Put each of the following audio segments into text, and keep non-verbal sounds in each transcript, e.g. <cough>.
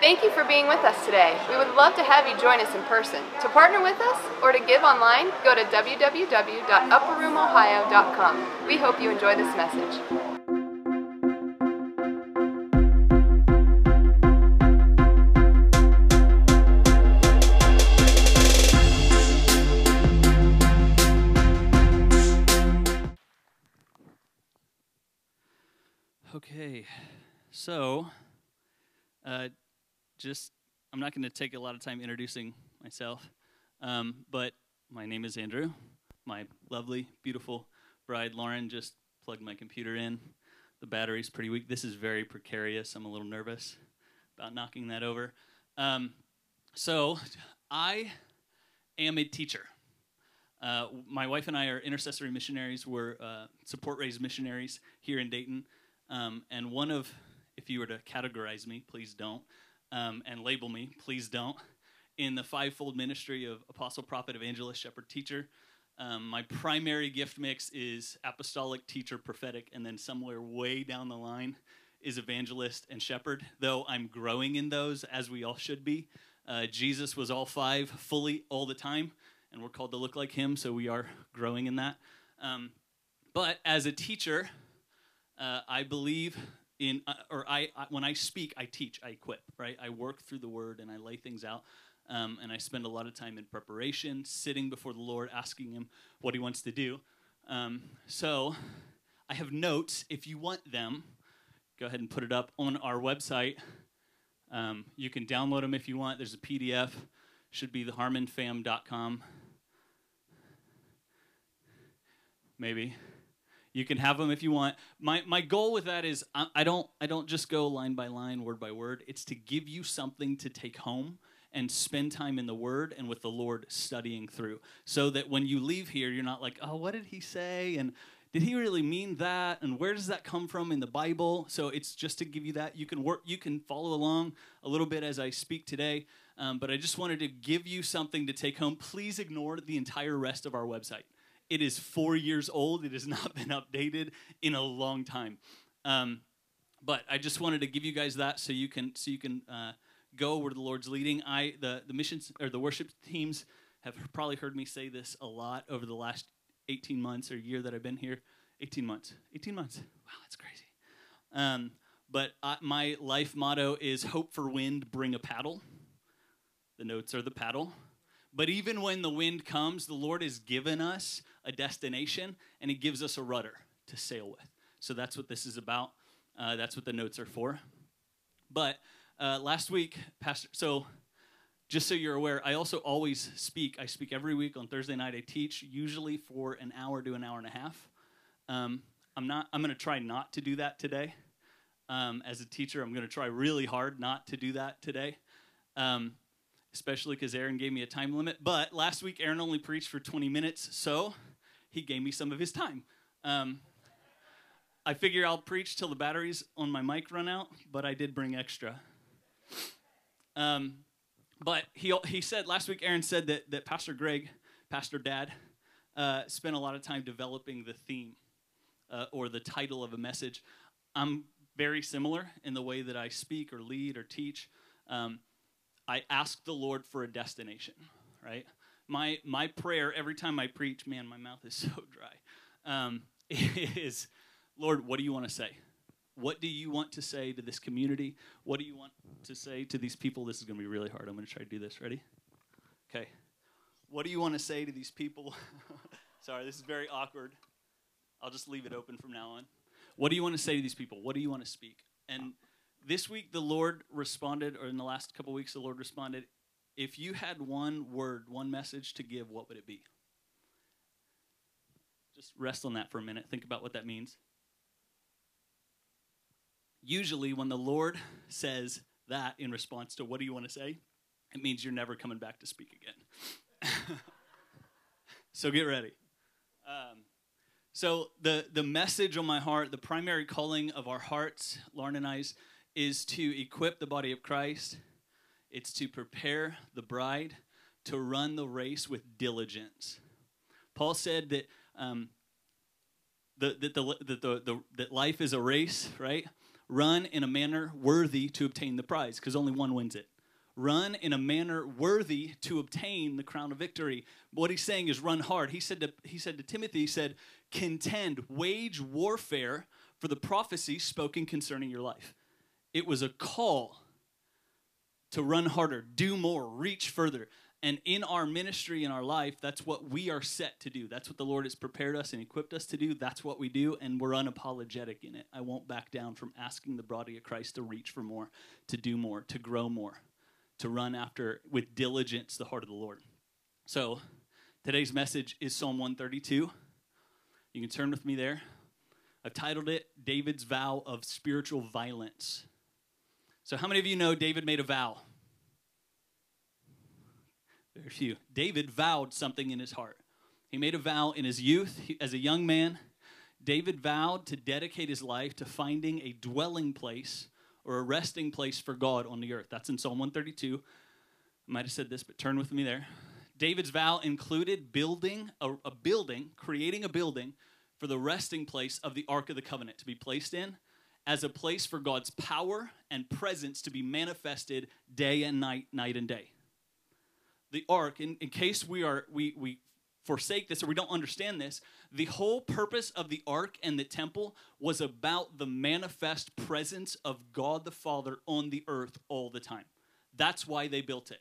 Thank you for being with us today. We would love to have you join us in person. To partner with us or to give online, go to www.upperroomohio.com. We hope you enjoy this message. Okay, so uh, just I'm not going to take a lot of time introducing myself, um, but my name is Andrew. My lovely, beautiful bride Lauren just plugged my computer in. The battery's pretty weak. This is very precarious. I'm a little nervous about knocking that over. Um, so, I am a teacher. Uh, my wife and I are intercessory missionaries. We're uh, support raised missionaries here in Dayton. Um, and one of, if you were to categorize me, please don't, um, and label me, please don't, in the fivefold ministry of apostle, prophet, evangelist, shepherd, teacher. Um, my primary gift mix is apostolic, teacher, prophetic, and then somewhere way down the line is evangelist and shepherd, though I'm growing in those as we all should be. Uh, Jesus was all five fully all the time, and we're called to look like him, so we are growing in that. Um, but as a teacher, uh, I believe in, uh, or I, I, when I speak, I teach, I equip, right? I work through the word and I lay things out. Um, and I spend a lot of time in preparation, sitting before the Lord, asking Him what He wants to do. Um, so I have notes. If you want them, go ahead and put it up on our website. Um, you can download them if you want. There's a PDF. Should be theharmonfam.com. Maybe you can have them if you want. My my goal with that is I, I don't I don't just go line by line, word by word. It's to give you something to take home and spend time in the Word and with the Lord studying through, so that when you leave here, you're not like, oh, what did he say? And did he really mean that? And where does that come from in the Bible? So it's just to give you that. You can work, you can follow along a little bit as I speak today. Um, but I just wanted to give you something to take home. Please ignore the entire rest of our website. It is four years old. It has <laughs> not been updated in a long time. Um, but I just wanted to give you guys that so you can so you can uh, go where the Lord's leading. I the the missions or the worship teams have probably heard me say this a lot over the last 18 months or year that I've been here. 18 months. 18 months. Wow, that's crazy. Um, but I, my life motto is hope for wind, bring a paddle. The notes are the paddle. But even when the wind comes, the Lord has given us a destination and He gives us a rudder to sail with. So that's what this is about. Uh, that's what the notes are for. But uh, last week, Pastor, so just so you're aware, I also always speak. I speak every week on Thursday night. I teach usually for an hour to an hour and a half. Um, I'm not. I'm going to try not to do that today. Um, as a teacher, I'm going to try really hard not to do that today. Um, especially because Aaron gave me a time limit. But last week, Aaron only preached for 20 minutes, so he gave me some of his time. Um, I figure I'll preach till the batteries on my mic run out, but I did bring extra. Um, but he, he said last week, Aaron said that, that Pastor Greg, Pastor Dad, uh, spent a lot of time developing the theme uh, or the title of a message. I'm very similar in the way that I speak or lead or teach. Um, I ask the Lord for a destination, right? My, my prayer every time I preach, man, my mouth is <laughs> so dry, um, <laughs> is, Lord, what do you want to say? What do you want to say to this community? What do you want to say to these people? This is going to be really hard. I'm going to try to do this. Ready? Okay. What do you want to say to these people? <laughs> Sorry, this is very awkward. I'll just leave it open from now on. What do you want to say to these people? What do you want to speak? And this week the Lord responded, or in the last couple weeks, the Lord responded, if you had one word, one message to give, what would it be? Just rest on that for a minute. Think about what that means. Usually, when the Lord says that in response to what do you want to say, it means you're never coming back to speak again. <laughs> so get ready. Um, so the the message on my heart, the primary calling of our hearts, Lauren and I's, is to equip the body of Christ. It's to prepare the bride to run the race with diligence. Paul said that um, the, that, the, that, the, the, that life is a race, right? Run in a manner worthy to obtain the prize, because only one wins it. Run in a manner worthy to obtain the crown of victory. What he's saying is run hard. He said to, he said to Timothy, he said, contend, wage warfare for the prophecy spoken concerning your life. It was a call to run harder, do more, reach further. And in our ministry, in our life, that's what we are set to do. That's what the Lord has prepared us and equipped us to do. That's what we do, and we're unapologetic in it. I won't back down from asking the body of Christ to reach for more, to do more, to grow more, to run after with diligence the heart of the Lord. So, today's message is Psalm 132. You can turn with me there. I've titled it David's Vow of Spiritual Violence. So, how many of you know David made a vow? Very few. David vowed something in his heart. He made a vow in his youth he, as a young man. David vowed to dedicate his life to finding a dwelling place or a resting place for God on the earth. That's in Psalm 132. I might have said this, but turn with me there. David's vow included building a, a building, creating a building for the resting place of the Ark of the Covenant to be placed in as a place for God's power and presence to be manifested day and night, night and day. The ark, in, in case we are we we forsake this or we don't understand this, the whole purpose of the ark and the temple was about the manifest presence of God the Father on the earth all the time. That's why they built it.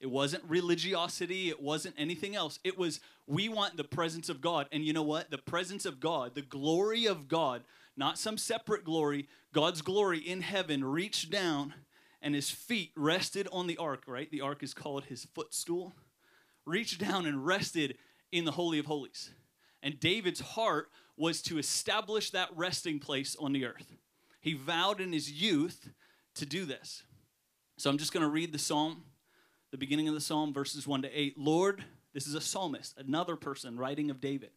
It wasn't religiosity, it wasn't anything else. It was we want the presence of God. And you know what? The presence of God, the glory of God not some separate glory. God's glory in heaven reached down and his feet rested on the ark, right? The ark is called his footstool. Reached down and rested in the Holy of Holies. And David's heart was to establish that resting place on the earth. He vowed in his youth to do this. So I'm just going to read the psalm, the beginning of the psalm, verses 1 to 8. Lord, this is a psalmist, another person writing of David.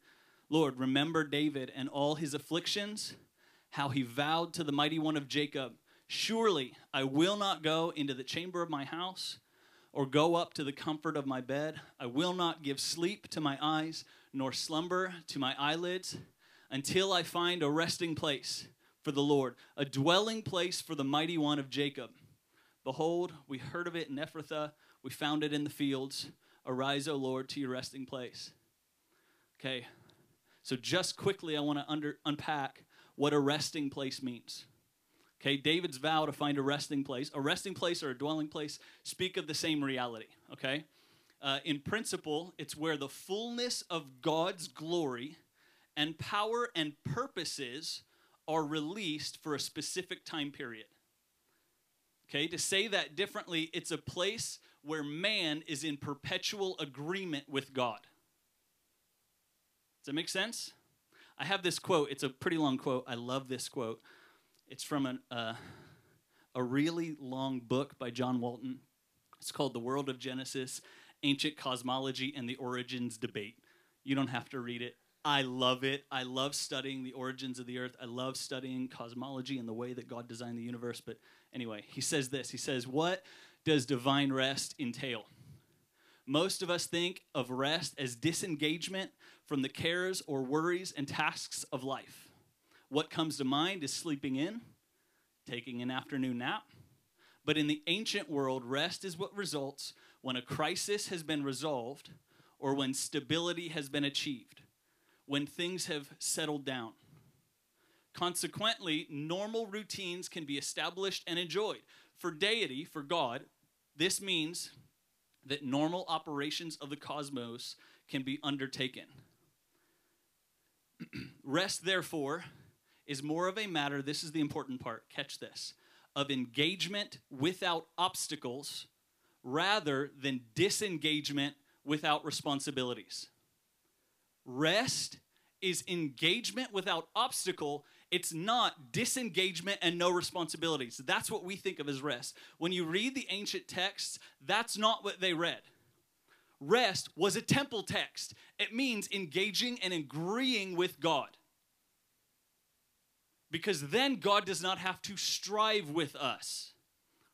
Lord, remember David and all his afflictions how he vowed to the mighty one of Jacob, Surely I will not go into the chamber of my house or go up to the comfort of my bed. I will not give sleep to my eyes, nor slumber to my eyelids, until I find a resting place for the Lord, a dwelling place for the mighty one of Jacob. Behold, we heard of it in Ephrathah, we found it in the fields. Arise, O Lord, to your resting place. Okay, so just quickly, I want to unpack what a resting place means. Okay, David's vow to find a resting place, a resting place or a dwelling place, speak of the same reality. Okay, uh, in principle, it's where the fullness of God's glory and power and purposes are released for a specific time period. Okay, to say that differently, it's a place where man is in perpetual agreement with God. Does that make sense? I have this quote. It's a pretty long quote. I love this quote. It's from an, uh, a really long book by John Walton. It's called The World of Genesis Ancient Cosmology and the Origins Debate. You don't have to read it. I love it. I love studying the origins of the earth. I love studying cosmology and the way that God designed the universe. But anyway, he says this He says, What does divine rest entail? Most of us think of rest as disengagement from the cares or worries and tasks of life. What comes to mind is sleeping in, taking an afternoon nap. But in the ancient world, rest is what results when a crisis has been resolved or when stability has been achieved, when things have settled down. Consequently, normal routines can be established and enjoyed. For deity, for God, this means that normal operations of the cosmos can be undertaken. Rest, therefore, is more of a matter, this is the important part, catch this, of engagement without obstacles rather than disengagement without responsibilities. Rest is engagement without obstacle. It's not disengagement and no responsibilities. That's what we think of as rest. When you read the ancient texts, that's not what they read rest was a temple text. It means engaging and agreeing with God. Because then God does not have to strive with us.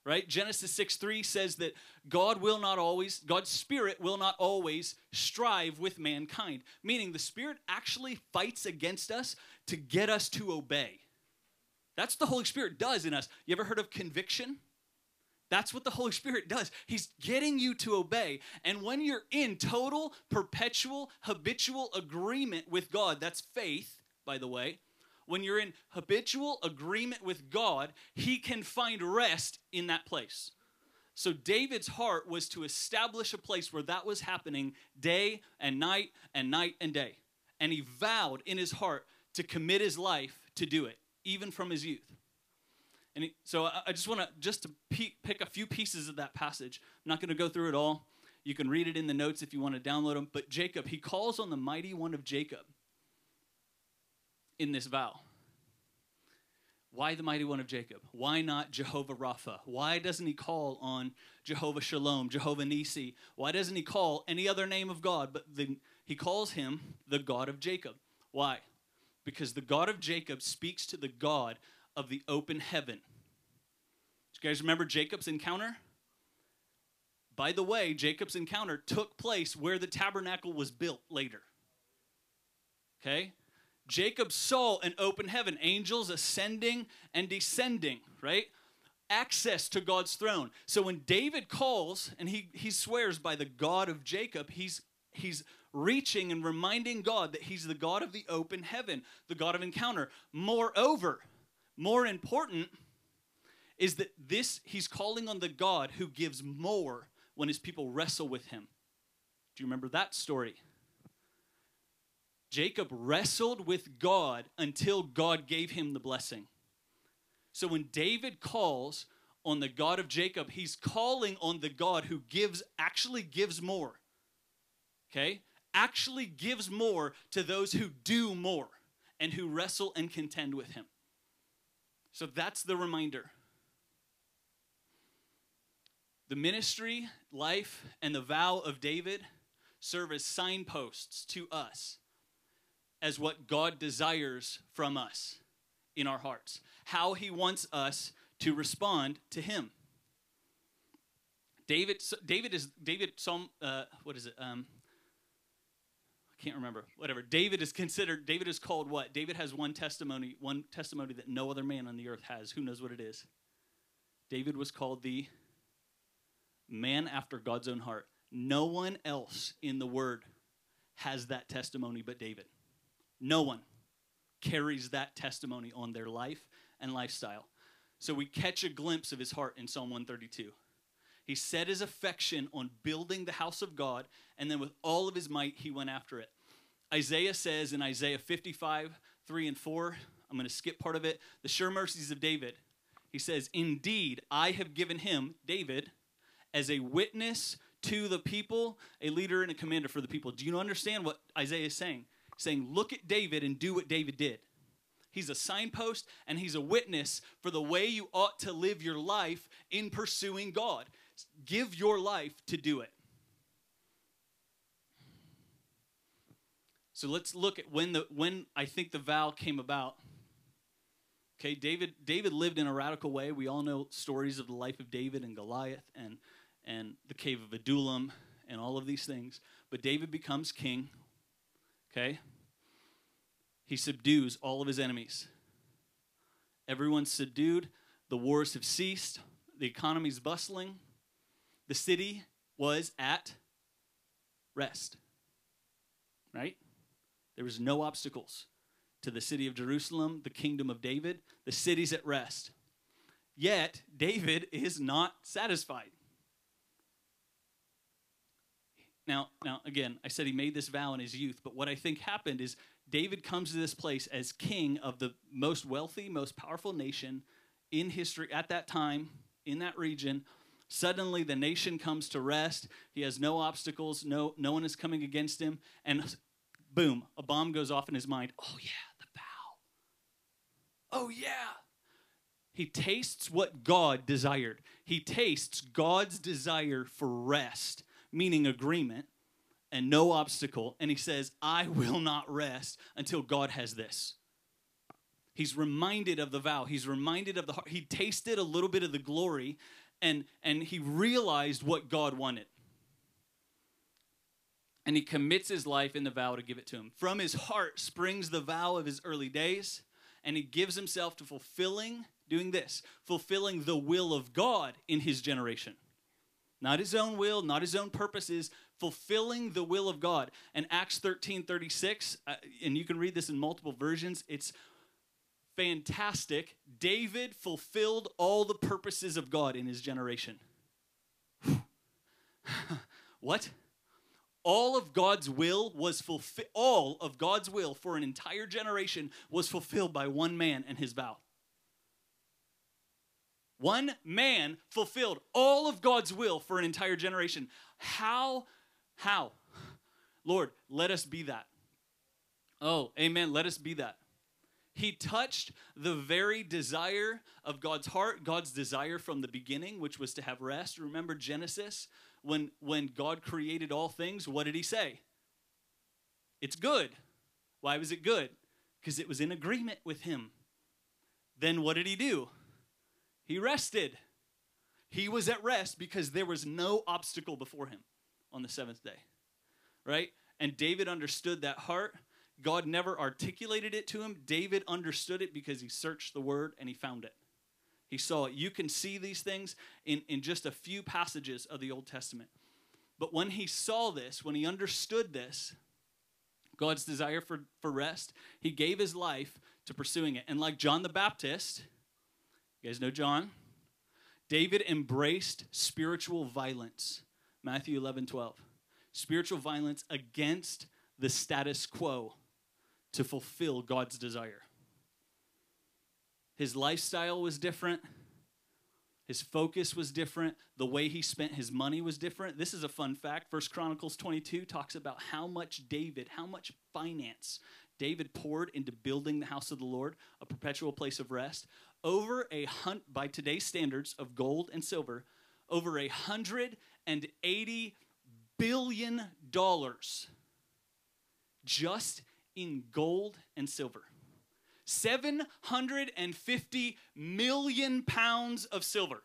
Right? Genesis 6 3 says that God will not always, God's spirit will not always strive with mankind. Meaning the spirit actually fights against us to get us to obey. That's the Holy Spirit does in us. You ever heard of conviction? That's what the Holy Spirit does. He's getting you to obey. And when you're in total, perpetual, habitual agreement with God, that's faith, by the way. When you're in habitual agreement with God, He can find rest in that place. So David's heart was to establish a place where that was happening day and night and night and day. And he vowed in his heart to commit his life to do it, even from his youth. And he, so I, just want to just to pick a few pieces of that passage. I'm not going to go through it all. You can read it in the notes if you want to download them. But Jacob, he calls on the mighty one of Jacob in this vow. Why the mighty one of Jacob? Why not Jehovah Rapha? Why doesn't he call on Jehovah Shalom, Jehovah Nisi? Why doesn't he call any other name of God? But the, he calls him the God of Jacob. Why? Because the God of Jacob speaks to the God of the open heaven. Do you guys remember Jacob's encounter? By the way, Jacob's encounter took place where the tabernacle was built later. Okay? Jacob saw an open heaven, angels ascending and descending, right? Access to God's throne. So when David calls and he, he swears by the God of Jacob, he's he's reaching and reminding God that he's the God of the open heaven, the God of encounter. Moreover, more important is that this he's calling on the God who gives more when his people wrestle with him. Do you remember that story? Jacob wrestled with God until God gave him the blessing. So when David calls on the God of Jacob, he's calling on the God who gives actually gives more. Okay? Actually gives more to those who do more and who wrestle and contend with him. So that's the reminder. The ministry, life, and the vow of David serve as signposts to us as what God desires from us in our hearts, how he wants us to respond to him. David, David is David. Psalm, uh, what is it? Um, I can't remember. Whatever. David is considered. David is called what? David has one testimony. One testimony that no other man on the earth has. Who knows what it is? David was called the man after God's own heart. No one else in the Word has that testimony but David. No one carries that testimony on their life and lifestyle. So we catch a glimpse of his heart in Psalm 132. He set his affection on building the house of God, and then with all of his might, he went after it. Isaiah says in Isaiah 55, 3 and 4, I'm going to skip part of it, the sure mercies of David. He says, Indeed, I have given him, David, as a witness to the people, a leader and a commander for the people. Do you understand what Isaiah is saying? saying, Look at David and do what David did. He's a signpost and he's a witness for the way you ought to live your life in pursuing God. Give your life to do it. So let's look at when the when I think the vow came about. Okay, David David lived in a radical way. We all know stories of the life of David and Goliath and and the cave of Adullam and all of these things. But David becomes king Okay? He subdues all of his enemies. Everyone's subdued. The wars have ceased. The economy's bustling. The city was at rest. Right? There was no obstacles to the city of Jerusalem, the kingdom of David. The city's at rest. Yet, David is not satisfied. Now, now again, I said he made this vow in his youth, but what I think happened is David comes to this place as king of the most wealthy, most powerful nation in history at that time, in that region. Suddenly the nation comes to rest. He has no obstacles, no no one is coming against him, and boom, a bomb goes off in his mind. Oh yeah, the vow. Oh yeah. He tastes what God desired. He tastes God's desire for rest meaning agreement, and no obstacle. And he says, I will not rest until God has this. He's reminded of the vow. He's reminded of the heart. He tasted a little bit of the glory and, and he realized what God wanted. And he commits his life in the vow to give it to him. From his heart springs the vow of his early days, and he gives himself to fulfilling, doing this, fulfilling the will of God in his generation. Not his own will, not his own purposes, fulfilling the will of God. And Acts 13 36, uh, and you can read this in multiple versions, it's fantastic. David fulfilled all the purposes of God in his generation. <sighs> what? All of God's will was fulfilled, all of God's will for an entire generation was fulfilled by one man and his vow. One man fulfilled all of God's will for an entire generation. How? How? Lord, let us be that. Oh, amen. Let us be that. He touched the very desire of God's heart, God's desire from the beginning, which was to have rest. Remember Genesis? When, when God created all things, what did he say? It's good. Why was it good? Because it was in agreement with him. Then what did he do? He rested. He was at rest because there was no obstacle before him on the seventh day. Right? And David understood that heart. God never articulated it to him. David understood it because he searched the word and he found it. He saw it. You can see these things in, in just a few passages of the Old Testament. But when he saw this, when he understood this, God's desire for, for rest, he gave his life to pursuing it. And like John the Baptist, you guys know John? David embraced spiritual violence. Matthew 11, 12. Spiritual violence against the status quo to fulfill God's desire. His lifestyle was different. His focus was different. The way he spent his money was different. This is a fun fact. First Chronicles 22 talks about how much David, how much finance David poured into building the house of the Lord, a perpetual place of rest. Over a hunt by today's standards of gold and silver, over a hundred and eighty billion dollars just in gold and silver. 750 million pounds of silver.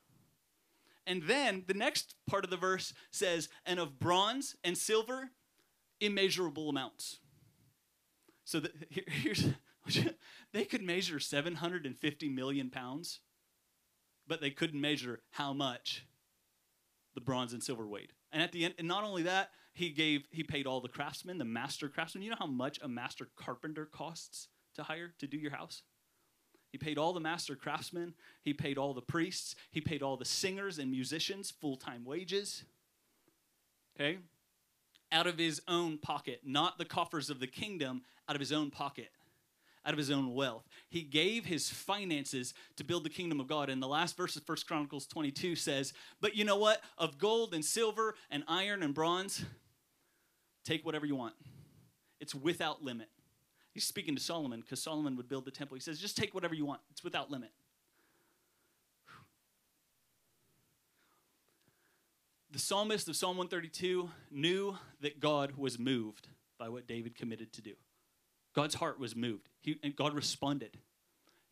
And then the next part of the verse says, and of bronze and silver, immeasurable amounts. So the, <laughs> here, here's, <laughs> they could measure 750 million pounds, but they couldn't measure how much the bronze and silver weighed. And at the end, and not only that, he gave, he paid all the craftsmen, the master craftsmen. You know how much a master carpenter costs? to hire to do your house. He paid all the master craftsmen, he paid all the priests, he paid all the singers and musicians full time wages. Okay? Out of his own pocket, not the coffers of the kingdom, out of his own pocket, out of his own wealth. He gave his finances to build the kingdom of God. And the last verse of First Chronicles 22 says, But you know what? Of gold and silver and iron and bronze, take whatever you want. It's without limit. He's speaking to Solomon because Solomon would build the temple. He says, just take whatever you want, it's without limit. The psalmist of Psalm 132 knew that God was moved by what David committed to do. God's heart was moved, he, and God responded.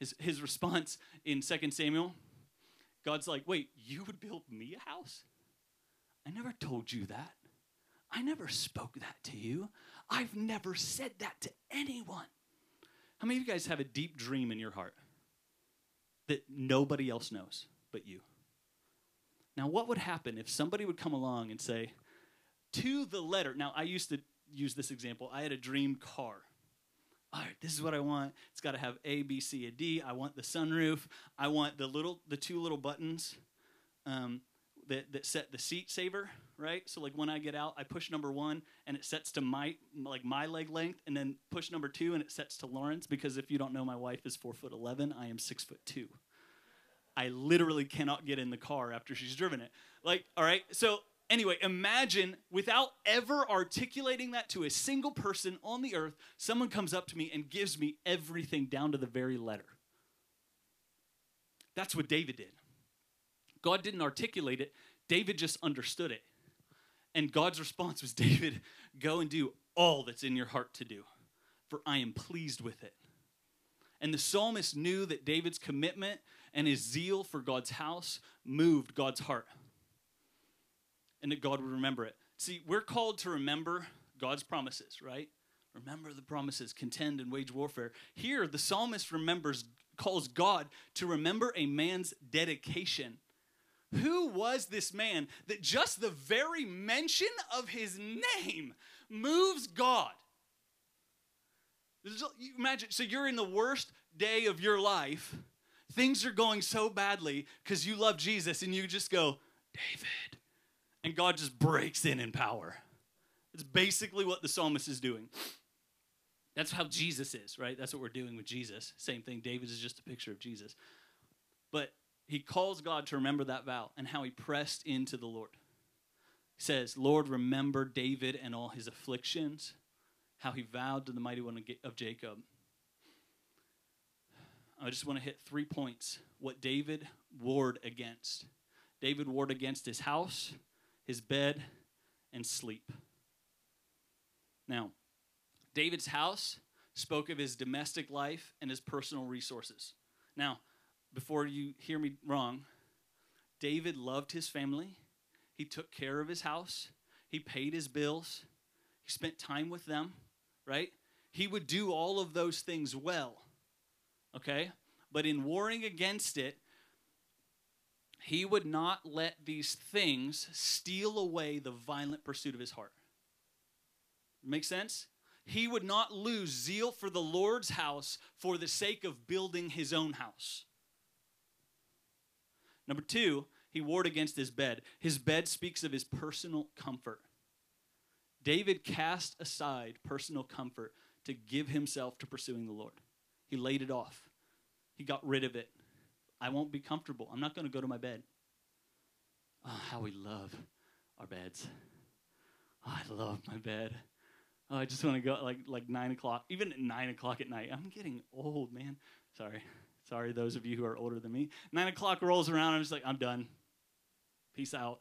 His, his response in 2 Samuel, God's like, Wait, you would build me a house? I never told you that. I never spoke that to you. I've never said that to anyone. How many of you guys have a deep dream in your heart that nobody else knows but you? Now, what would happen if somebody would come along and say, to the letter? Now, I used to use this example. I had a dream car. All right, this is what I want. It's got to have A, B, C, and D. I want the sunroof. I want the little, the two little buttons um, that, that set the seat saver right? So like when I get out, I push number one and it sets to my like my leg length, and then push number two and it sets to Lauren's because if you don't know, my wife is four foot eleven. I am six foot two. I literally cannot get in the car after she's driven it. Like, all right, so anyway, imagine without ever articulating that to a single person on the earth, someone comes up to me and gives me everything down to the very letter. That's what David did. God didn't articulate it, David just understood it. And God's response was <laughs> David, go and do all that's in your heart to do, for I am pleased with it. And the psalmist knew that David's commitment and his zeal for God's house moved God's heart, and that God would remember it. See, we're called to remember God's promises, right? Remember the promises, contend and wage warfare. Here, the psalmist remembers, calls God to remember a man's dedication. Who was this man that just the very mention of his name moves God? Imagine, so you're in the worst day of your life. Things are going so badly because you love Jesus, and you just go, David. And God just breaks in in power. It's basically what the psalmist is doing. That's how Jesus is, right? That's what we're doing with Jesus. Same thing. David is just a picture of Jesus. But he calls God to remember that vow and how he pressed into the Lord. He says, Lord, remember David and all his afflictions, how he vowed to the mighty one of Jacob. I just want to hit three points what David warred against. David warred against his house, his bed, and sleep. Now, David's house spoke of his domestic life and his personal resources. Now, before you hear me wrong, David loved his family. He took care of his house. He paid his bills. He spent time with them, right? He would do all of those things well, okay? But in warring against it, he would not let these things steal away the violent pursuit of his heart. Make sense? He would not lose zeal for the Lord's house for the sake of building his own house. Number two, he warred against his bed. His bed speaks of his personal comfort. David cast aside personal comfort to give himself to pursuing the Lord. He laid it off, he got rid of it. I won't be comfortable. I'm not going to go to my bed. Oh, how we love our beds. Oh, I love my bed. Oh, I just want to go like like nine o'clock, even at nine o'clock at night. I'm getting old, man. Sorry, sorry, those of you who are older than me. Nine o'clock rolls around. I'm just like, I'm done. Peace out.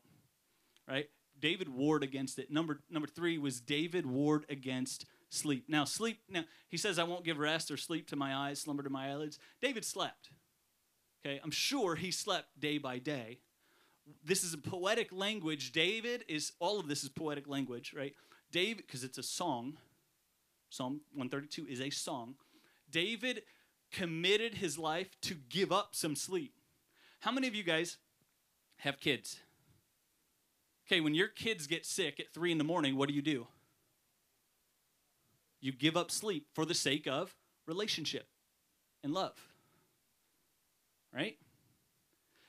Right? David warred against it. Number number three was David warred against sleep. Now sleep. Now he says, I won't give rest or sleep to my eyes, slumber to my eyelids. David slept. Okay, I'm sure he slept day by day. This is a poetic language. David is, all of this is poetic language, right? David, because it's a song, Psalm 132 is a song. David committed his life to give up some sleep. How many of you guys have kids? Okay, when your kids get sick at three in the morning, what do you do? You give up sleep for the sake of relationship and love right?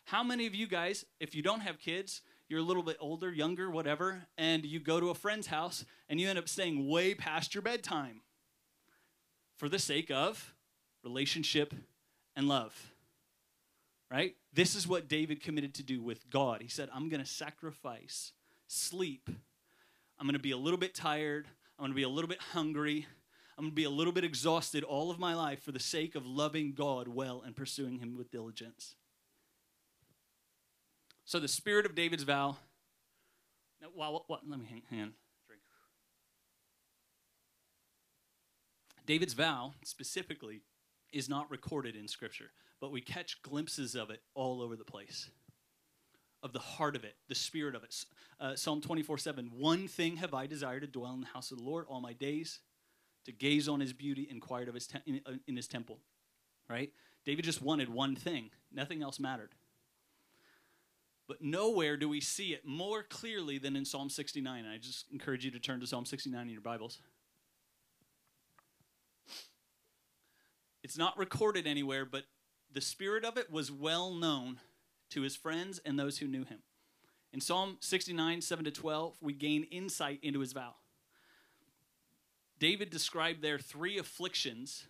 How many of you guys, if you don't have kids, you're a little bit older, younger, whatever, and you go to a friend's house and you end up staying way past your bedtime for the sake of relationship and love? Right? This is what David committed to do with God. He said, I'm going to sacrifice sleep. I'm going to be a little bit tired. I'm going to be a little bit hungry. I'm going to be a little bit exhausted all of my life for the sake of loving God well and pursuing Him with diligence. So, the spirit of David's vow. Now, well, let me hang, on. David's vow, specifically, is not recorded in Scripture, but we catch glimpses of it all over the place. Of the heart of it, the spirit of it. Uh, Psalm 24 7 One thing have I desired to dwell in the house of the Lord all my days to gaze on his beauty, inquired of his te- in, uh, in his temple. Right? David just wanted one thing, nothing else mattered. But nowhere do we see it more clearly than in Psalm 69. And I just encourage you to turn to Psalm 69 in your Bibles. It's not recorded anywhere, but the spirit of it was well known to his friends and those who knew him. In Psalm 69, 7 to 12, we gain insight into his vow. David described there three afflictions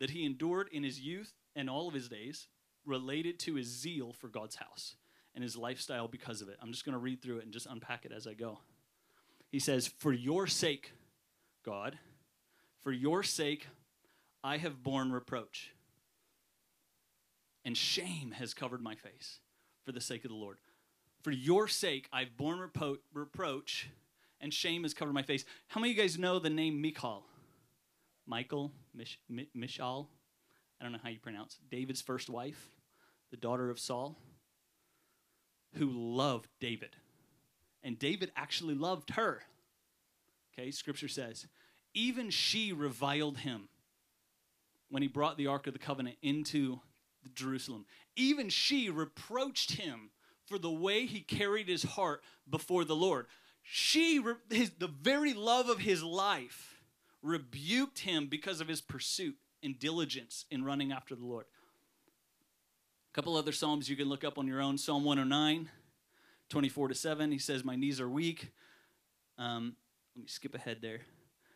that he endured in his youth and all of his days related to his zeal for God's house and his lifestyle because of it. I'm just going to read through it and just unpack it as I go. He says, For your sake, God, for your sake, I have borne reproach, and shame has covered my face for the sake of the Lord. For your sake, I've borne repro- reproach and shame has covered my face. How many of you guys know the name Michal? Michael, Michal? I don't know how you pronounce it, David's first wife, the daughter of Saul, who loved David. And David actually loved her. Okay, scripture says, even she reviled him when he brought the Ark of the Covenant into Jerusalem. Even she reproached him for the way he carried his heart before the Lord. She, his, the very love of his life, rebuked him because of his pursuit and diligence in running after the Lord. A couple other Psalms you can look up on your own Psalm 109, 24 to 7. He says, My knees are weak. Um, let me skip ahead there.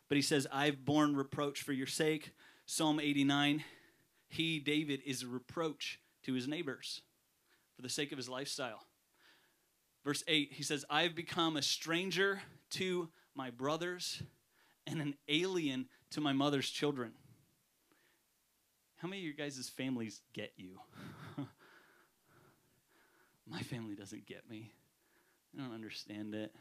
But he says, I've borne reproach for your sake. Psalm 89, he, David, is a reproach to his neighbors for the sake of his lifestyle. Verse 8, he says, I've become a stranger to my brothers and an alien to my mother's children. How many of your guys' families get you? <laughs> my family doesn't get me. I don't understand it.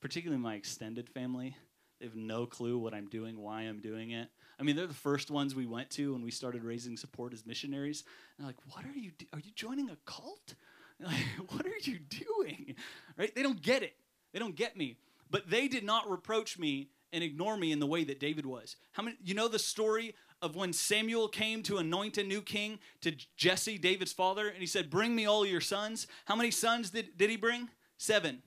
Particularly my extended family. They have no clue what I'm doing, why I'm doing it. I mean, they're the first ones we went to when we started raising support as missionaries. And they're like, "What are you? Do- are you joining a cult? <laughs> Like, what are you doing?" Right? They don't get it. They don't get me. But they did not reproach me and ignore me in the way that David was. How many? You know the story of when Samuel came to anoint a new king to Jesse, David's father, and he said, "Bring me all your sons." How many sons did, did he bring? Seven.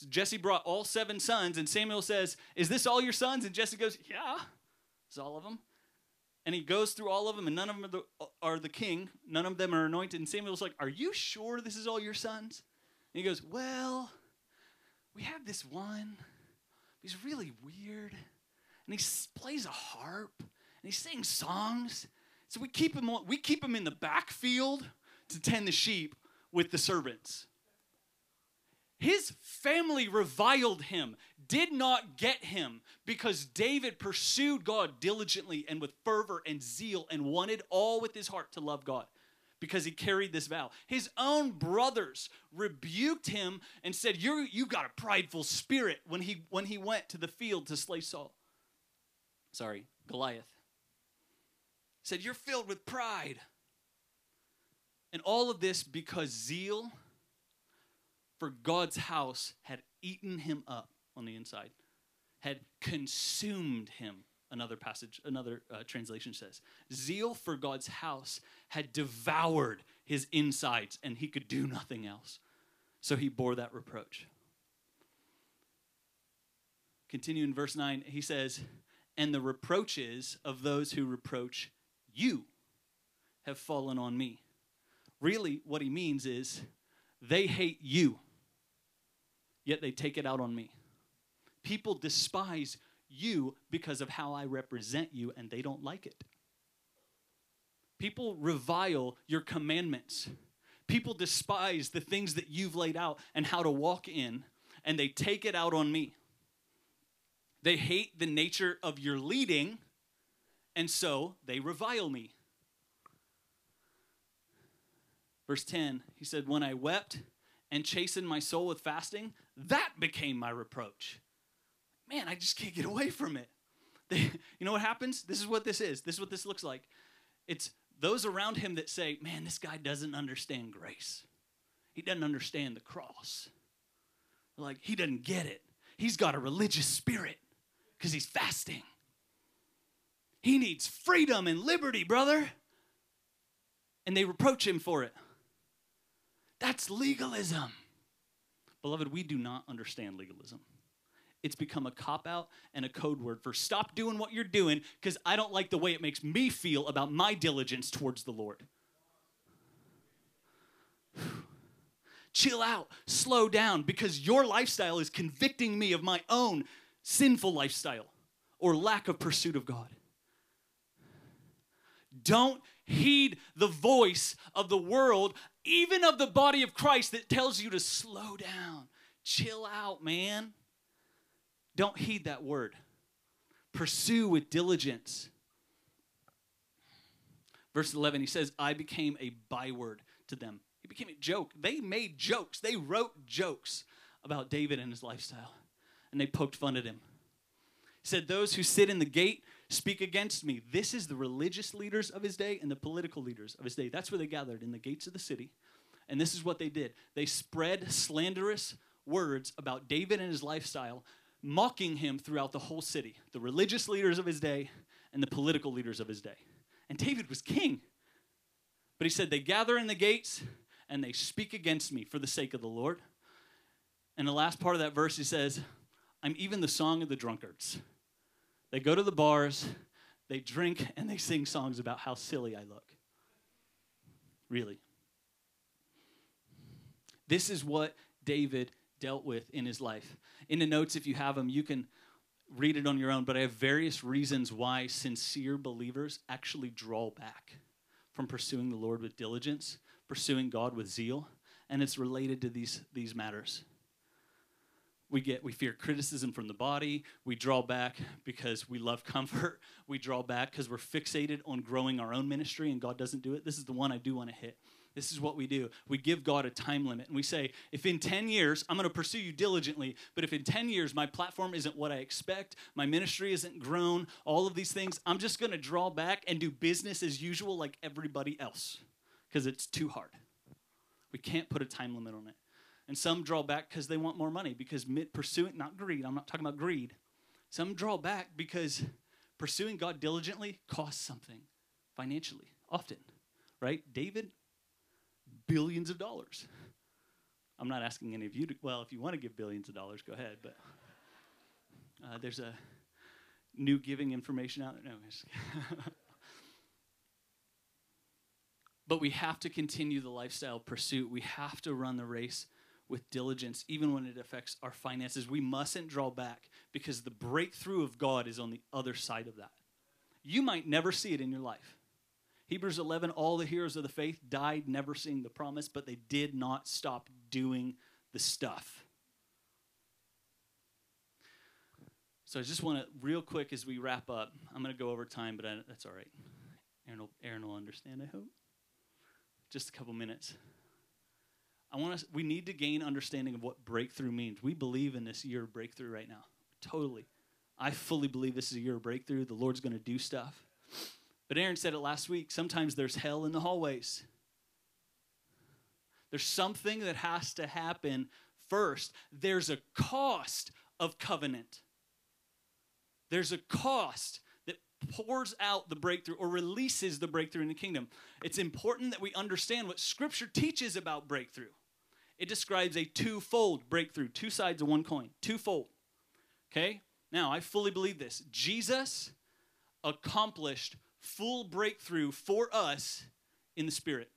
So Jesse brought all seven sons, and Samuel says, Is this all your sons? And Jesse goes, Yeah, it's all of them. And he goes through all of them, and none of them are the, are the king. None of them are anointed. And Samuel's like, Are you sure this is all your sons? And he goes, Well, we have this one. He's really weird. And he plays a harp, and he sings songs. So we keep him, we keep him in the backfield to tend the sheep with the servants. His family reviled him, did not get him, because David pursued God diligently and with fervor and zeal and wanted all with his heart to love God because he carried this vow. His own brothers rebuked him and said, You got a prideful spirit when he, when he went to the field to slay Saul. Sorry, Goliath. Said, You're filled with pride. And all of this because zeal for God's house had eaten him up on the inside, had consumed him. Another passage, another uh, translation says, Zeal for God's house had devoured his insides, and he could do <laughs> nothing else. So he bore that reproach. Continue in verse 9, he says, And the reproaches of those who reproach you have fallen on me. Really, what he means is they hate you yet they take it out on me. People despise you because of how I represent you, and they don't like it. People revile your commandments. People despise the things that you've laid out and how to walk in, and they take it out on me. They hate the nature of your leading, and so they revile me. Verse 10, he said, When I wept and chasten my soul with fasting, that became my reproach. Man, I just can't get away from it. They, <laughs> you know what happens? This is what this is. This is what this looks like. It's those around him that say, man, this guy doesn't understand grace. He doesn't understand the cross. Like, he doesn't get it. He's got a religious spirit because he's fasting. He needs freedom and liberty, brother. And they reproach him for it. That's legalism. Beloved, we do not understand legalism. It's become a cop out and a code word for stop doing what you're doing because I don't like the way it makes me feel about my diligence towards the Lord. <sighs> Chill out, slow down because your lifestyle is convicting me of my own sinful lifestyle or lack of pursuit of God. Don't heed the voice of the world, even of the body of Christ, that tells you to slow down, chill out, man. Don't heed that word. Pursue with diligence. Verse 11, he says, I became a byword to them. He became a joke. They made jokes, they wrote jokes about David and his lifestyle, and they poked fun at him. He said, Those who sit in the gate speak against me. This is the religious leaders of his day and the political leaders of his day. That's where they gathered in the gates of the city. And this is what they did they spread slanderous words about David and his lifestyle, mocking him throughout the whole city, the religious leaders of his day and the political leaders of his day. And David was king. But he said, They gather in the gates and they speak against me for the sake of the Lord. And the last part of that verse, he says, I'm even the song of the drunkards. They go to the bars, they drink, and they sing songs about how silly I look. Really. This is what David dealt with in his life. In the notes, if you have them, you can read it on your own, but I have various reasons why sincere believers actually draw back from pursuing the Lord with diligence, pursuing God with zeal, and it's related to these, these matters. We get we fear criticism from the body. We draw back because we love comfort. <laughs> We draw back because we're fixated on growing our own ministry and God doesn't do it. This is the one I do want to hit. This is what we do. We give God a time limit and we say, if in 10 years, I'm going to pursue you diligently, but if in 10 years my platform isn't what I expect, my ministry isn't grown, all of these things, I'm just going to draw back and do business as usual like everybody else because it's too hard. We can't put a time limit on it. And some draw back because they want more money, because pursuing, not greed, I'm not talking about greed. Some draw back because pursuing God diligently costs something financially, often, right? David billions of dollars. I'm not asking any of you to, well, if you want to give billions of dollars, go ahead. But uh, there's a new giving information out there. No, <laughs> but we have to continue the lifestyle pursuit. We have to run the race with diligence, even when it affects our finances. We mustn't draw back because the breakthrough of God is on the other side of that. You might never see it in your life. Hebrews 11, all the heroes of the faith died never seeing the promise, but they did not stop doing the stuff. So I just want to, real quick as we wrap up, I'm going to go over time, but I, that's all right. Aaron will, Aaron will understand, I hope. Just a couple minutes. I want us, we need to gain understanding of what breakthrough means. We believe in this year of breakthrough right now. Totally. I fully believe this is a year of breakthrough. The Lord's going to do stuff. But Aaron said it last week sometimes there's hell in the hallways. There's something that has to happen first. There's a cost of covenant. There's a cost that pours out the breakthrough or releases the breakthrough in the kingdom. It's important that we understand what Scripture teaches about breakthrough. It describes a twofold breakthrough, two sides of one coin, twofold. Okay? Now, I fully believe this. Jesus accomplished full breakthrough for us in the Spirit.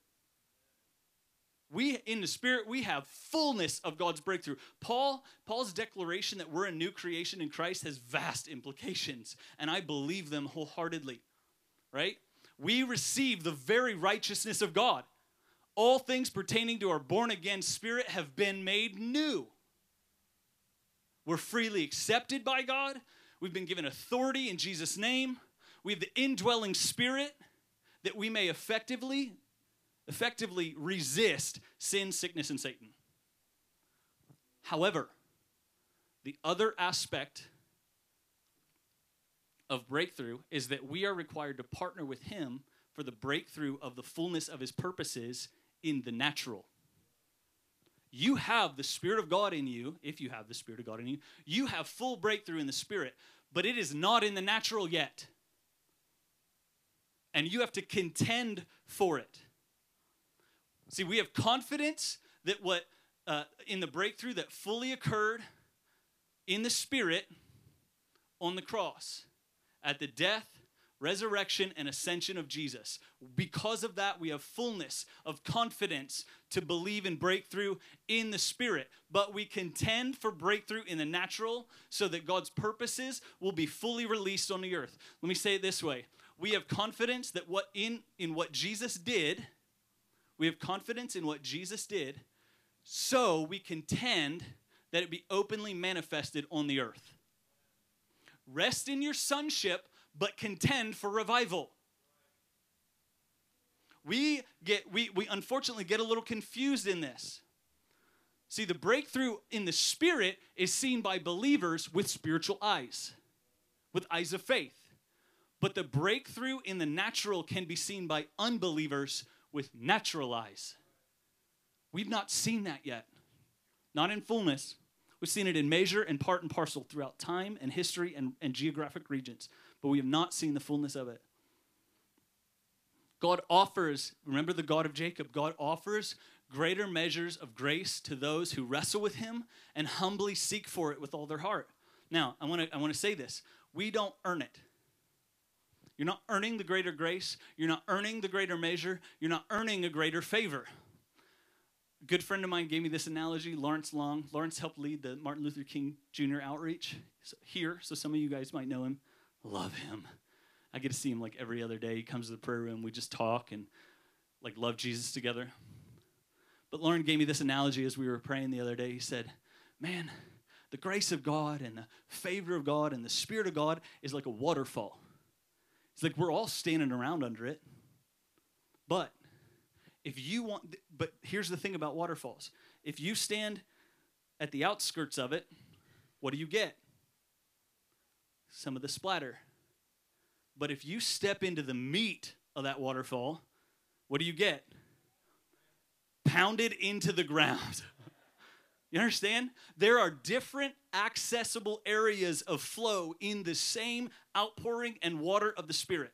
We in the Spirit, we have fullness of God's breakthrough. Paul, Paul's declaration that we're a new creation in Christ has vast implications, and I believe them wholeheartedly. Right? We receive the very righteousness of God. All things pertaining to our born again spirit have been made new. We're freely accepted by God. We've been given authority in Jesus' name. We have the indwelling spirit that we may effectively effectively resist sin, sickness and Satan. However, the other aspect of breakthrough is that we are required to partner with him for the breakthrough of the fullness of his purposes in the natural. You have the Spirit of God in you, if you have the Spirit of God in you, you have full breakthrough in the Spirit, but it is not in the natural yet and you have to contend for it. See, we have confidence that what uh, in the breakthrough that fully occurred in the Spirit on the cross at the death, resurrection, and ascension of Jesus. Because of that, we have fullness of confidence to believe in breakthrough in the Spirit. But we contend for breakthrough in the natural so that God's purposes will be fully released on the earth. Let me say it this way we have confidence that what in, in what Jesus did, we have confidence in what Jesus did, so we contend that it be openly manifested on the earth. Rest in your sonship, but contend for revival. We get we, we unfortunately get a little confused in this. See, the breakthrough in the spirit is seen by believers with spiritual eyes, with eyes of faith. But the breakthrough in the natural can be seen by unbelievers with natural eyes. We've not seen that yet. Not in fullness. We've seen it in measure and part and parcel throughout time and history and, and geographic regions, but we have not seen the fullness of it. God offers, remember the God of Jacob, God offers greater measures of grace to those who wrestle with him and humbly seek for it with all their heart. Now, I want to I want to say this. We don't earn it. You're not earning the greater grace, you're not earning the greater measure, you're not earning a greater favor. A good friend of mine gave me this analogy, Lawrence Long. Lawrence helped lead the Martin Luther King Jr. outreach here, so some of you guys might know him. Love him. I get to see him like every other day. He comes to the prayer room, we just talk and like love Jesus together. But Lauren gave me this analogy as we were praying the other day. He said, Man, the grace of God and the favor of God and the Spirit of God is like a waterfall. It's like we're all standing around under it. But if you want, but here's the thing about waterfalls if you stand at the outskirts of it, what do you get? Some of the splatter. But if you step into the meat of that waterfall, what do you get? Pounded into the ground. <laughs> You understand? There are different accessible areas of flow in the same outpouring and water of the Spirit.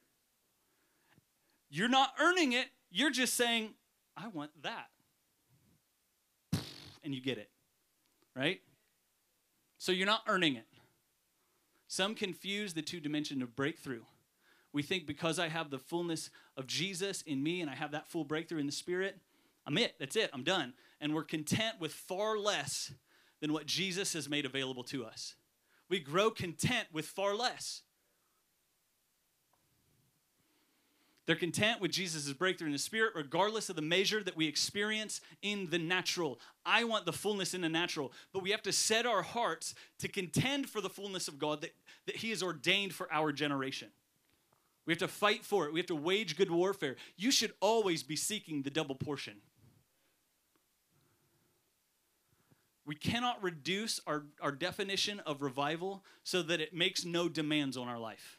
You're not earning it, you're just saying, I want that. <laughs> And you get it, right? So you're not earning it. Some confuse the two dimension of breakthrough. We think because I have the fullness of Jesus in me and I have that full breakthrough in the Spirit, I'm it. That's it. I'm done. And we're content with far less than what Jesus has made available to us. We grow content with far less. They're content with Jesus' breakthrough in the spirit, regardless of the measure that we experience in the natural. I want the fullness in the natural, but we have to set our hearts to contend for the fullness of God that, that He has ordained for our generation. We have to fight for it. We have to wage good warfare. You should always be seeking the double portion. We cannot reduce our, our definition of revival so that it makes no demands on our life.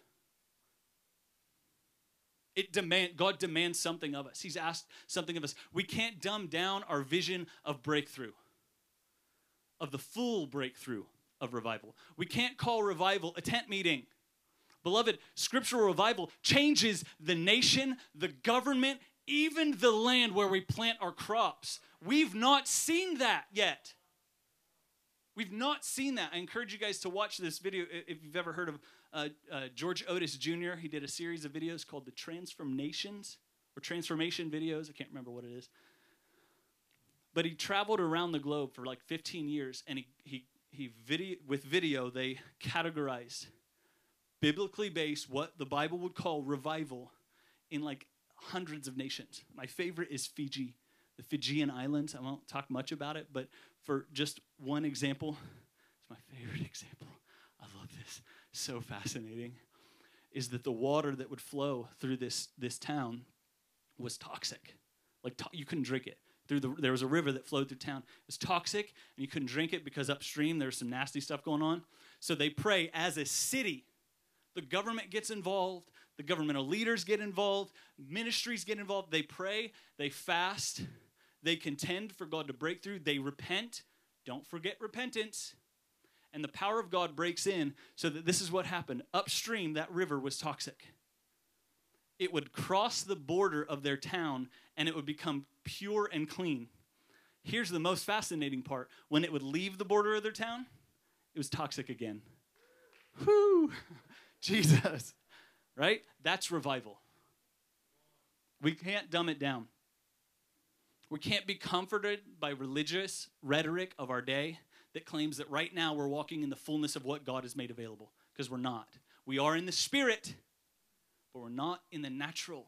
It demand, God demands something of us. He's asked something of us. We can't dumb down our vision of breakthrough, of the full breakthrough of revival. We can't call revival a tent meeting. Beloved, scriptural revival changes the nation, the government, even the land where we plant our crops. We've not seen that yet. We've not seen that. I encourage you guys to watch this video if you've ever heard of uh, uh, George Otis Jr. He did a series of videos called the Transformations or Transformation videos. I can't remember what it is. But he traveled around the globe for like 15 years, and he, he, he video, with video, they categorized biblically based what the Bible would call revival in like hundreds of nations. My favorite is Fiji, the Fijian Islands. I won't talk much about it, but for just one example, it's my favorite <laughs> example. So fascinating. Is that the water that would flow through this, this town was toxic. Like to- you couldn't drink it. Through the, there was a river that flowed through town. It was toxic, and you couldn't drink it because upstream there was some nasty stuff going on. So they pray as a city the government gets involved, the governmental leaders get involved, ministries get involved. They pray, they fast, they contend for God to break through, they repent. Don't forget repentance. And the power of God breaks in so that this is what happened. Upstream, that river was toxic. It would cross the border of their town and it would become pure and clean. Here's the most fascinating part when it would leave the border of their town, it was toxic again. Whoo! <laughs> Jesus, right? That's revival. We can't dumb it down. We can't be comforted by religious rhetoric of our day that claims that right now we're walking in the fullness of what God has made available, because we're not. We are in the spirit, but we're not in the natural.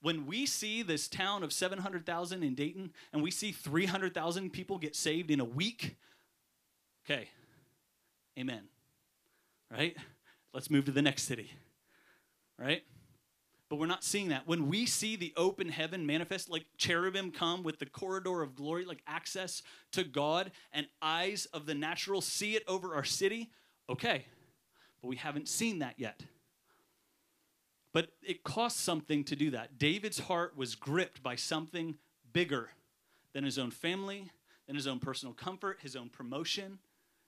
When we see this town of 700,000 in Dayton and we see 300,000 people get saved in a week, okay, amen right? Let's move to the next city, right? But we're not seeing that. When we see the open heaven manifest, like cherubim come with the corridor of glory, like access to God, and eyes of the natural see it over our city, okay. But we haven't seen that yet. But it costs something to do that. David's heart was gripped by something bigger than his own family, than his own personal comfort, his own promotion,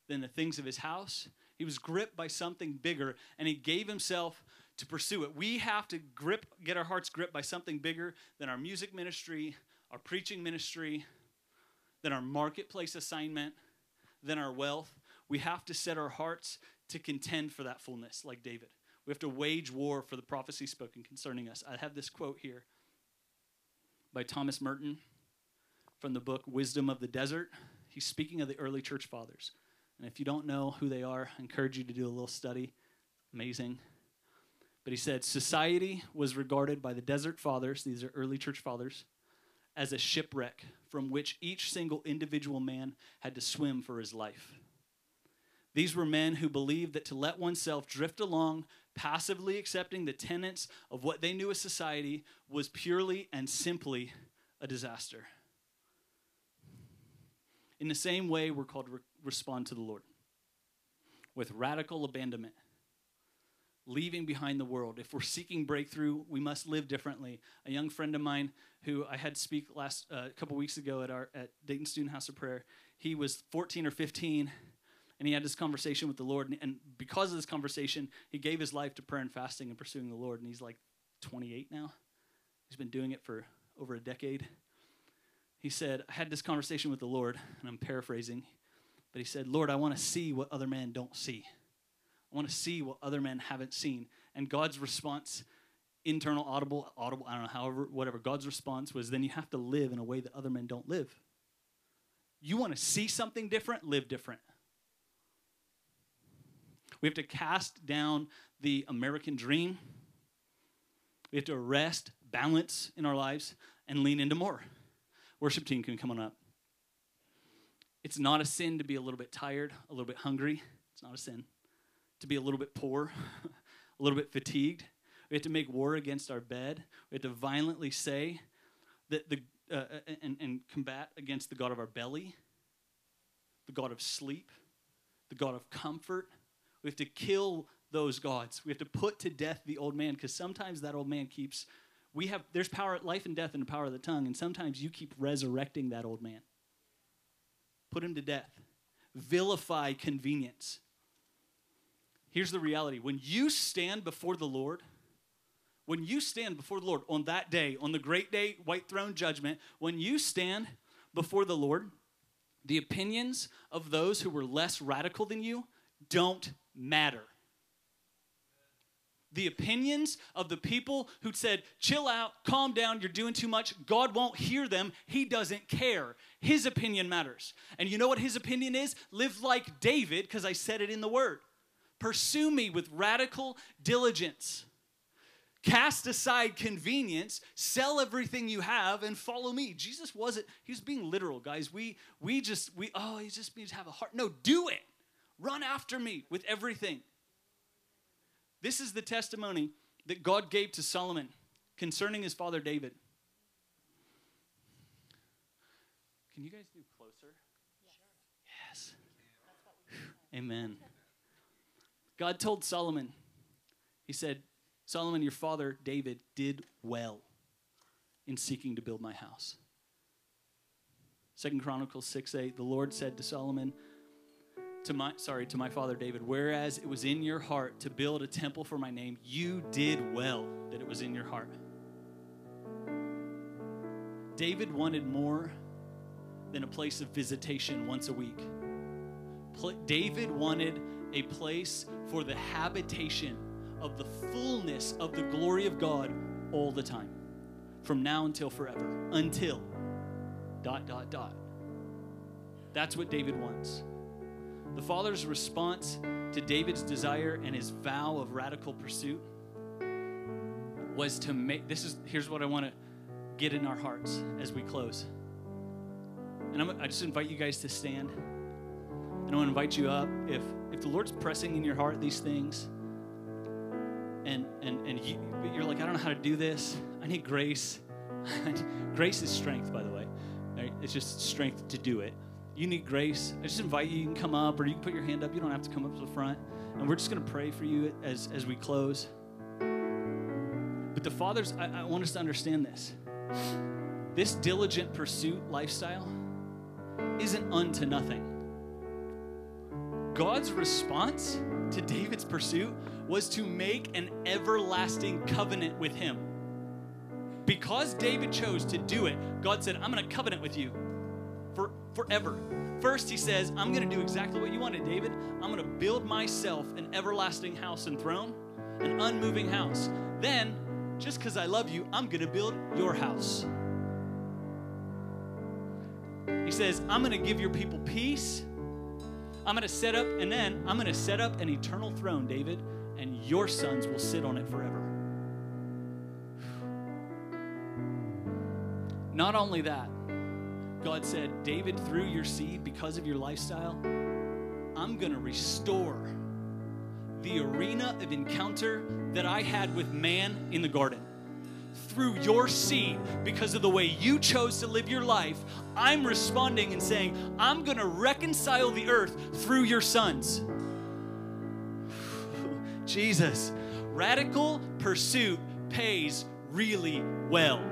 than the things of his house. He was gripped by something bigger, and he gave himself to pursue it. We have to grip, get our hearts gripped by something bigger than our music ministry, our preaching ministry, than our marketplace assignment, than our wealth. We have to set our hearts to contend for that fullness, like David. We have to wage war for the prophecy spoken concerning us. I have this quote here by Thomas Merton from the book Wisdom of the Desert. He's speaking of the early church fathers. And if you don't know who they are, I encourage you to do a little study. Amazing. But he said, Society was regarded by the desert fathers, these are early church fathers, as a shipwreck from which each single individual man had to swim for his life. These were men who believed that to let oneself drift along, passively accepting the tenets of what they knew as society, was purely and simply a disaster. In the same way, we're called to re- respond to the Lord with radical abandonment, leaving behind the world. If we're seeking breakthrough, we must live differently. A young friend of mine who I had speak last uh, a couple weeks ago at our at Dayton Student House of Prayer, he was 14 or 15 and he had this conversation with the Lord. And, and, because of this conversation, he gave his life to prayer and fasting and pursuing the Lord. And he's like 28 now. He's been doing it for over a decade. He said, I had this conversation with the Lord, and I'm paraphrasing, but he said, Lord, I want to see what other men don't see. I want to see what other men haven't seen. And God's response, internal, audible, audible, I don't know, however, whatever, God's response was then you have to live in a way that other men don't live. You want to see something different, live different. We have to cast down the American dream. We have to arrest balance in our lives and lean into more. Worship team can come on up. It's not a sin to be a little bit tired, a little bit hungry. It's not a sin. To be a little bit poor, <laughs> a little bit fatigued. We have to make war against our bed. We have to violently say that the uh, and, and combat against the God of our belly, the God of sleep, the God of comfort, we have to kill those gods. We have to put to death the old man because sometimes that old man keeps we have there's power life and death in the power of the tongue and sometimes you keep resurrecting that old man. Put him to death. Vilify convenience. Here's the reality. When you stand before the Lord, when you stand before the Lord on that day, on the great day, white throne judgment, when you stand before the Lord, the opinions of those who were less radical than you don't matter. The opinions of the people who said, chill out, calm down, you're doing too much, God won't hear them. He doesn't care. His opinion matters. And you know what his opinion is? Live like David, because I said it in the word. Pursue me with radical diligence. Cast aside convenience, sell everything you have, and follow me. Jesus wasn't, he was being literal, guys. We we just, we, oh, he just needs to have a heart. No, do it. Run after me with everything. This is the testimony that God gave to Solomon concerning his father David. Can you guys do closer? Yes. Amen. God told Solomon, He said, Solomon, your father David did well in seeking to build my house. Second Chronicles 6 8, the Lord said to Solomon, to my sorry to my father David whereas it was in your heart to build a temple for my name you did well that it was in your heart David wanted more than a place of visitation once a week David wanted a place for the habitation of the fullness of the glory of God all the time from now until forever until dot dot dot that's what David wants the father's response to David's desire and his vow of radical pursuit was to make this is here's what I want to get in our hearts as we close. And I'm, i just invite you guys to stand. And I want to invite you up. If if the Lord's pressing in your heart these things, and and and you, you're like, I don't know how to do this. I need grace. <laughs> grace is strength, by the way. It's just strength to do it you need grace, I just invite you. You can come up or you can put your hand up. You don't have to come up to the front. And we're just going to pray for you as, as we close. But the fathers, I, I want us to understand this. This diligent pursuit lifestyle isn't unto nothing. God's response to David's pursuit was to make an everlasting covenant with him. Because David chose to do it, God said, I'm going to covenant with you for forever. First, he says, I'm going to do exactly what you wanted, David. I'm going to build myself an everlasting house and throne, an unmoving house. Then, just because I love you, I'm going to build your house. He says, I'm going to give your people peace. I'm going to set up, and then I'm going to set up an eternal throne, David, and your sons will sit on it forever. Not only that, God said, David, through your seed, because of your lifestyle, I'm going to restore the arena of encounter that I had with man in the garden. Through your seed, because of the way you chose to live your life, I'm responding and saying, I'm going to reconcile the earth through your sons. <sighs> Jesus, radical pursuit pays really well.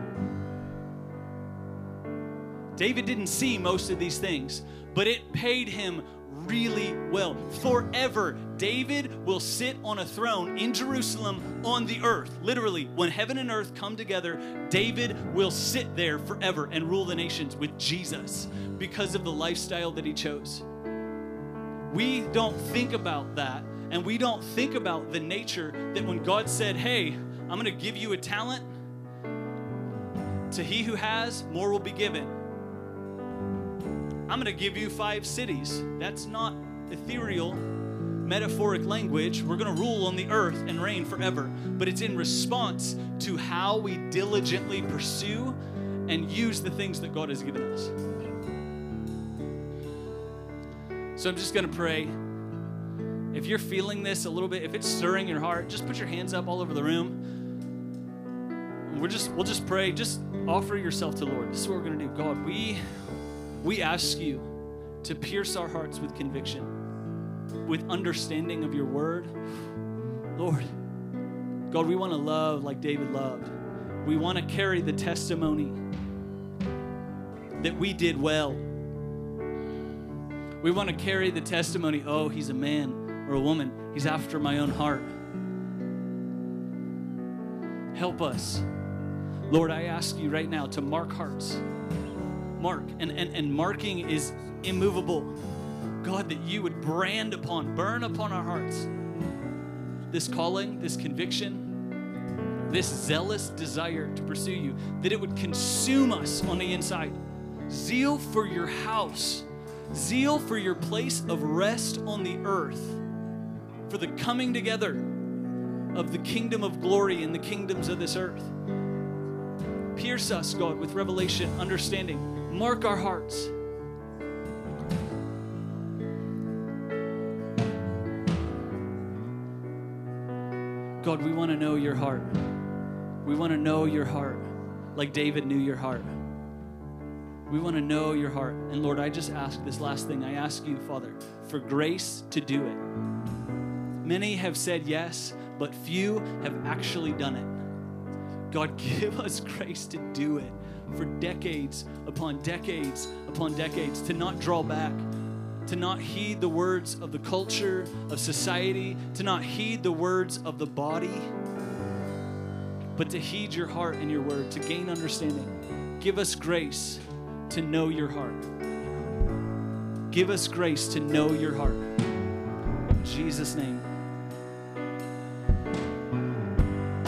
David didn't see most of these things, but it paid him really well. Forever, David will sit on a throne in Jerusalem on the earth. Literally, when heaven and earth come together, David will sit there forever and rule the nations with Jesus because of the lifestyle that he chose. We don't think about that, and we don't think about the nature that when God said, Hey, I'm going to give you a talent, to he who has, more will be given. I'm going to give you five cities. That's not ethereal, metaphoric language. We're going to rule on the earth and reign forever. But it's in response to how we diligently pursue and use the things that God has given us. So I'm just going to pray. If you're feeling this a little bit, if it's stirring your heart, just put your hands up all over the room. We're just we'll just pray. Just offer yourself to the Lord. This is what we're going to do. God, we we ask you to pierce our hearts with conviction, with understanding of your word. Lord, God, we want to love like David loved. We want to carry the testimony that we did well. We want to carry the testimony oh, he's a man or a woman, he's after my own heart. Help us. Lord, I ask you right now to mark hearts mark. And, and, and marking is immovable. God, that you would brand upon, burn upon our hearts this calling, this conviction, this zealous desire to pursue you, that it would consume us on the inside. Zeal for your house, zeal for your place of rest on the earth, for the coming together of the kingdom of glory and the kingdoms of this earth. Pierce us, God, with revelation, understanding Mark our hearts. God, we want to know your heart. We want to know your heart like David knew your heart. We want to know your heart. And Lord, I just ask this last thing. I ask you, Father, for grace to do it. Many have said yes, but few have actually done it. God, <laughs> give us grace to do it for decades upon decades upon decades, to not draw back, to not heed the words of the culture, of society, to not heed the words of the body, but to heed your heart and your word, to gain understanding. Give us grace to know your heart. Give us grace to know your heart. In Jesus' name.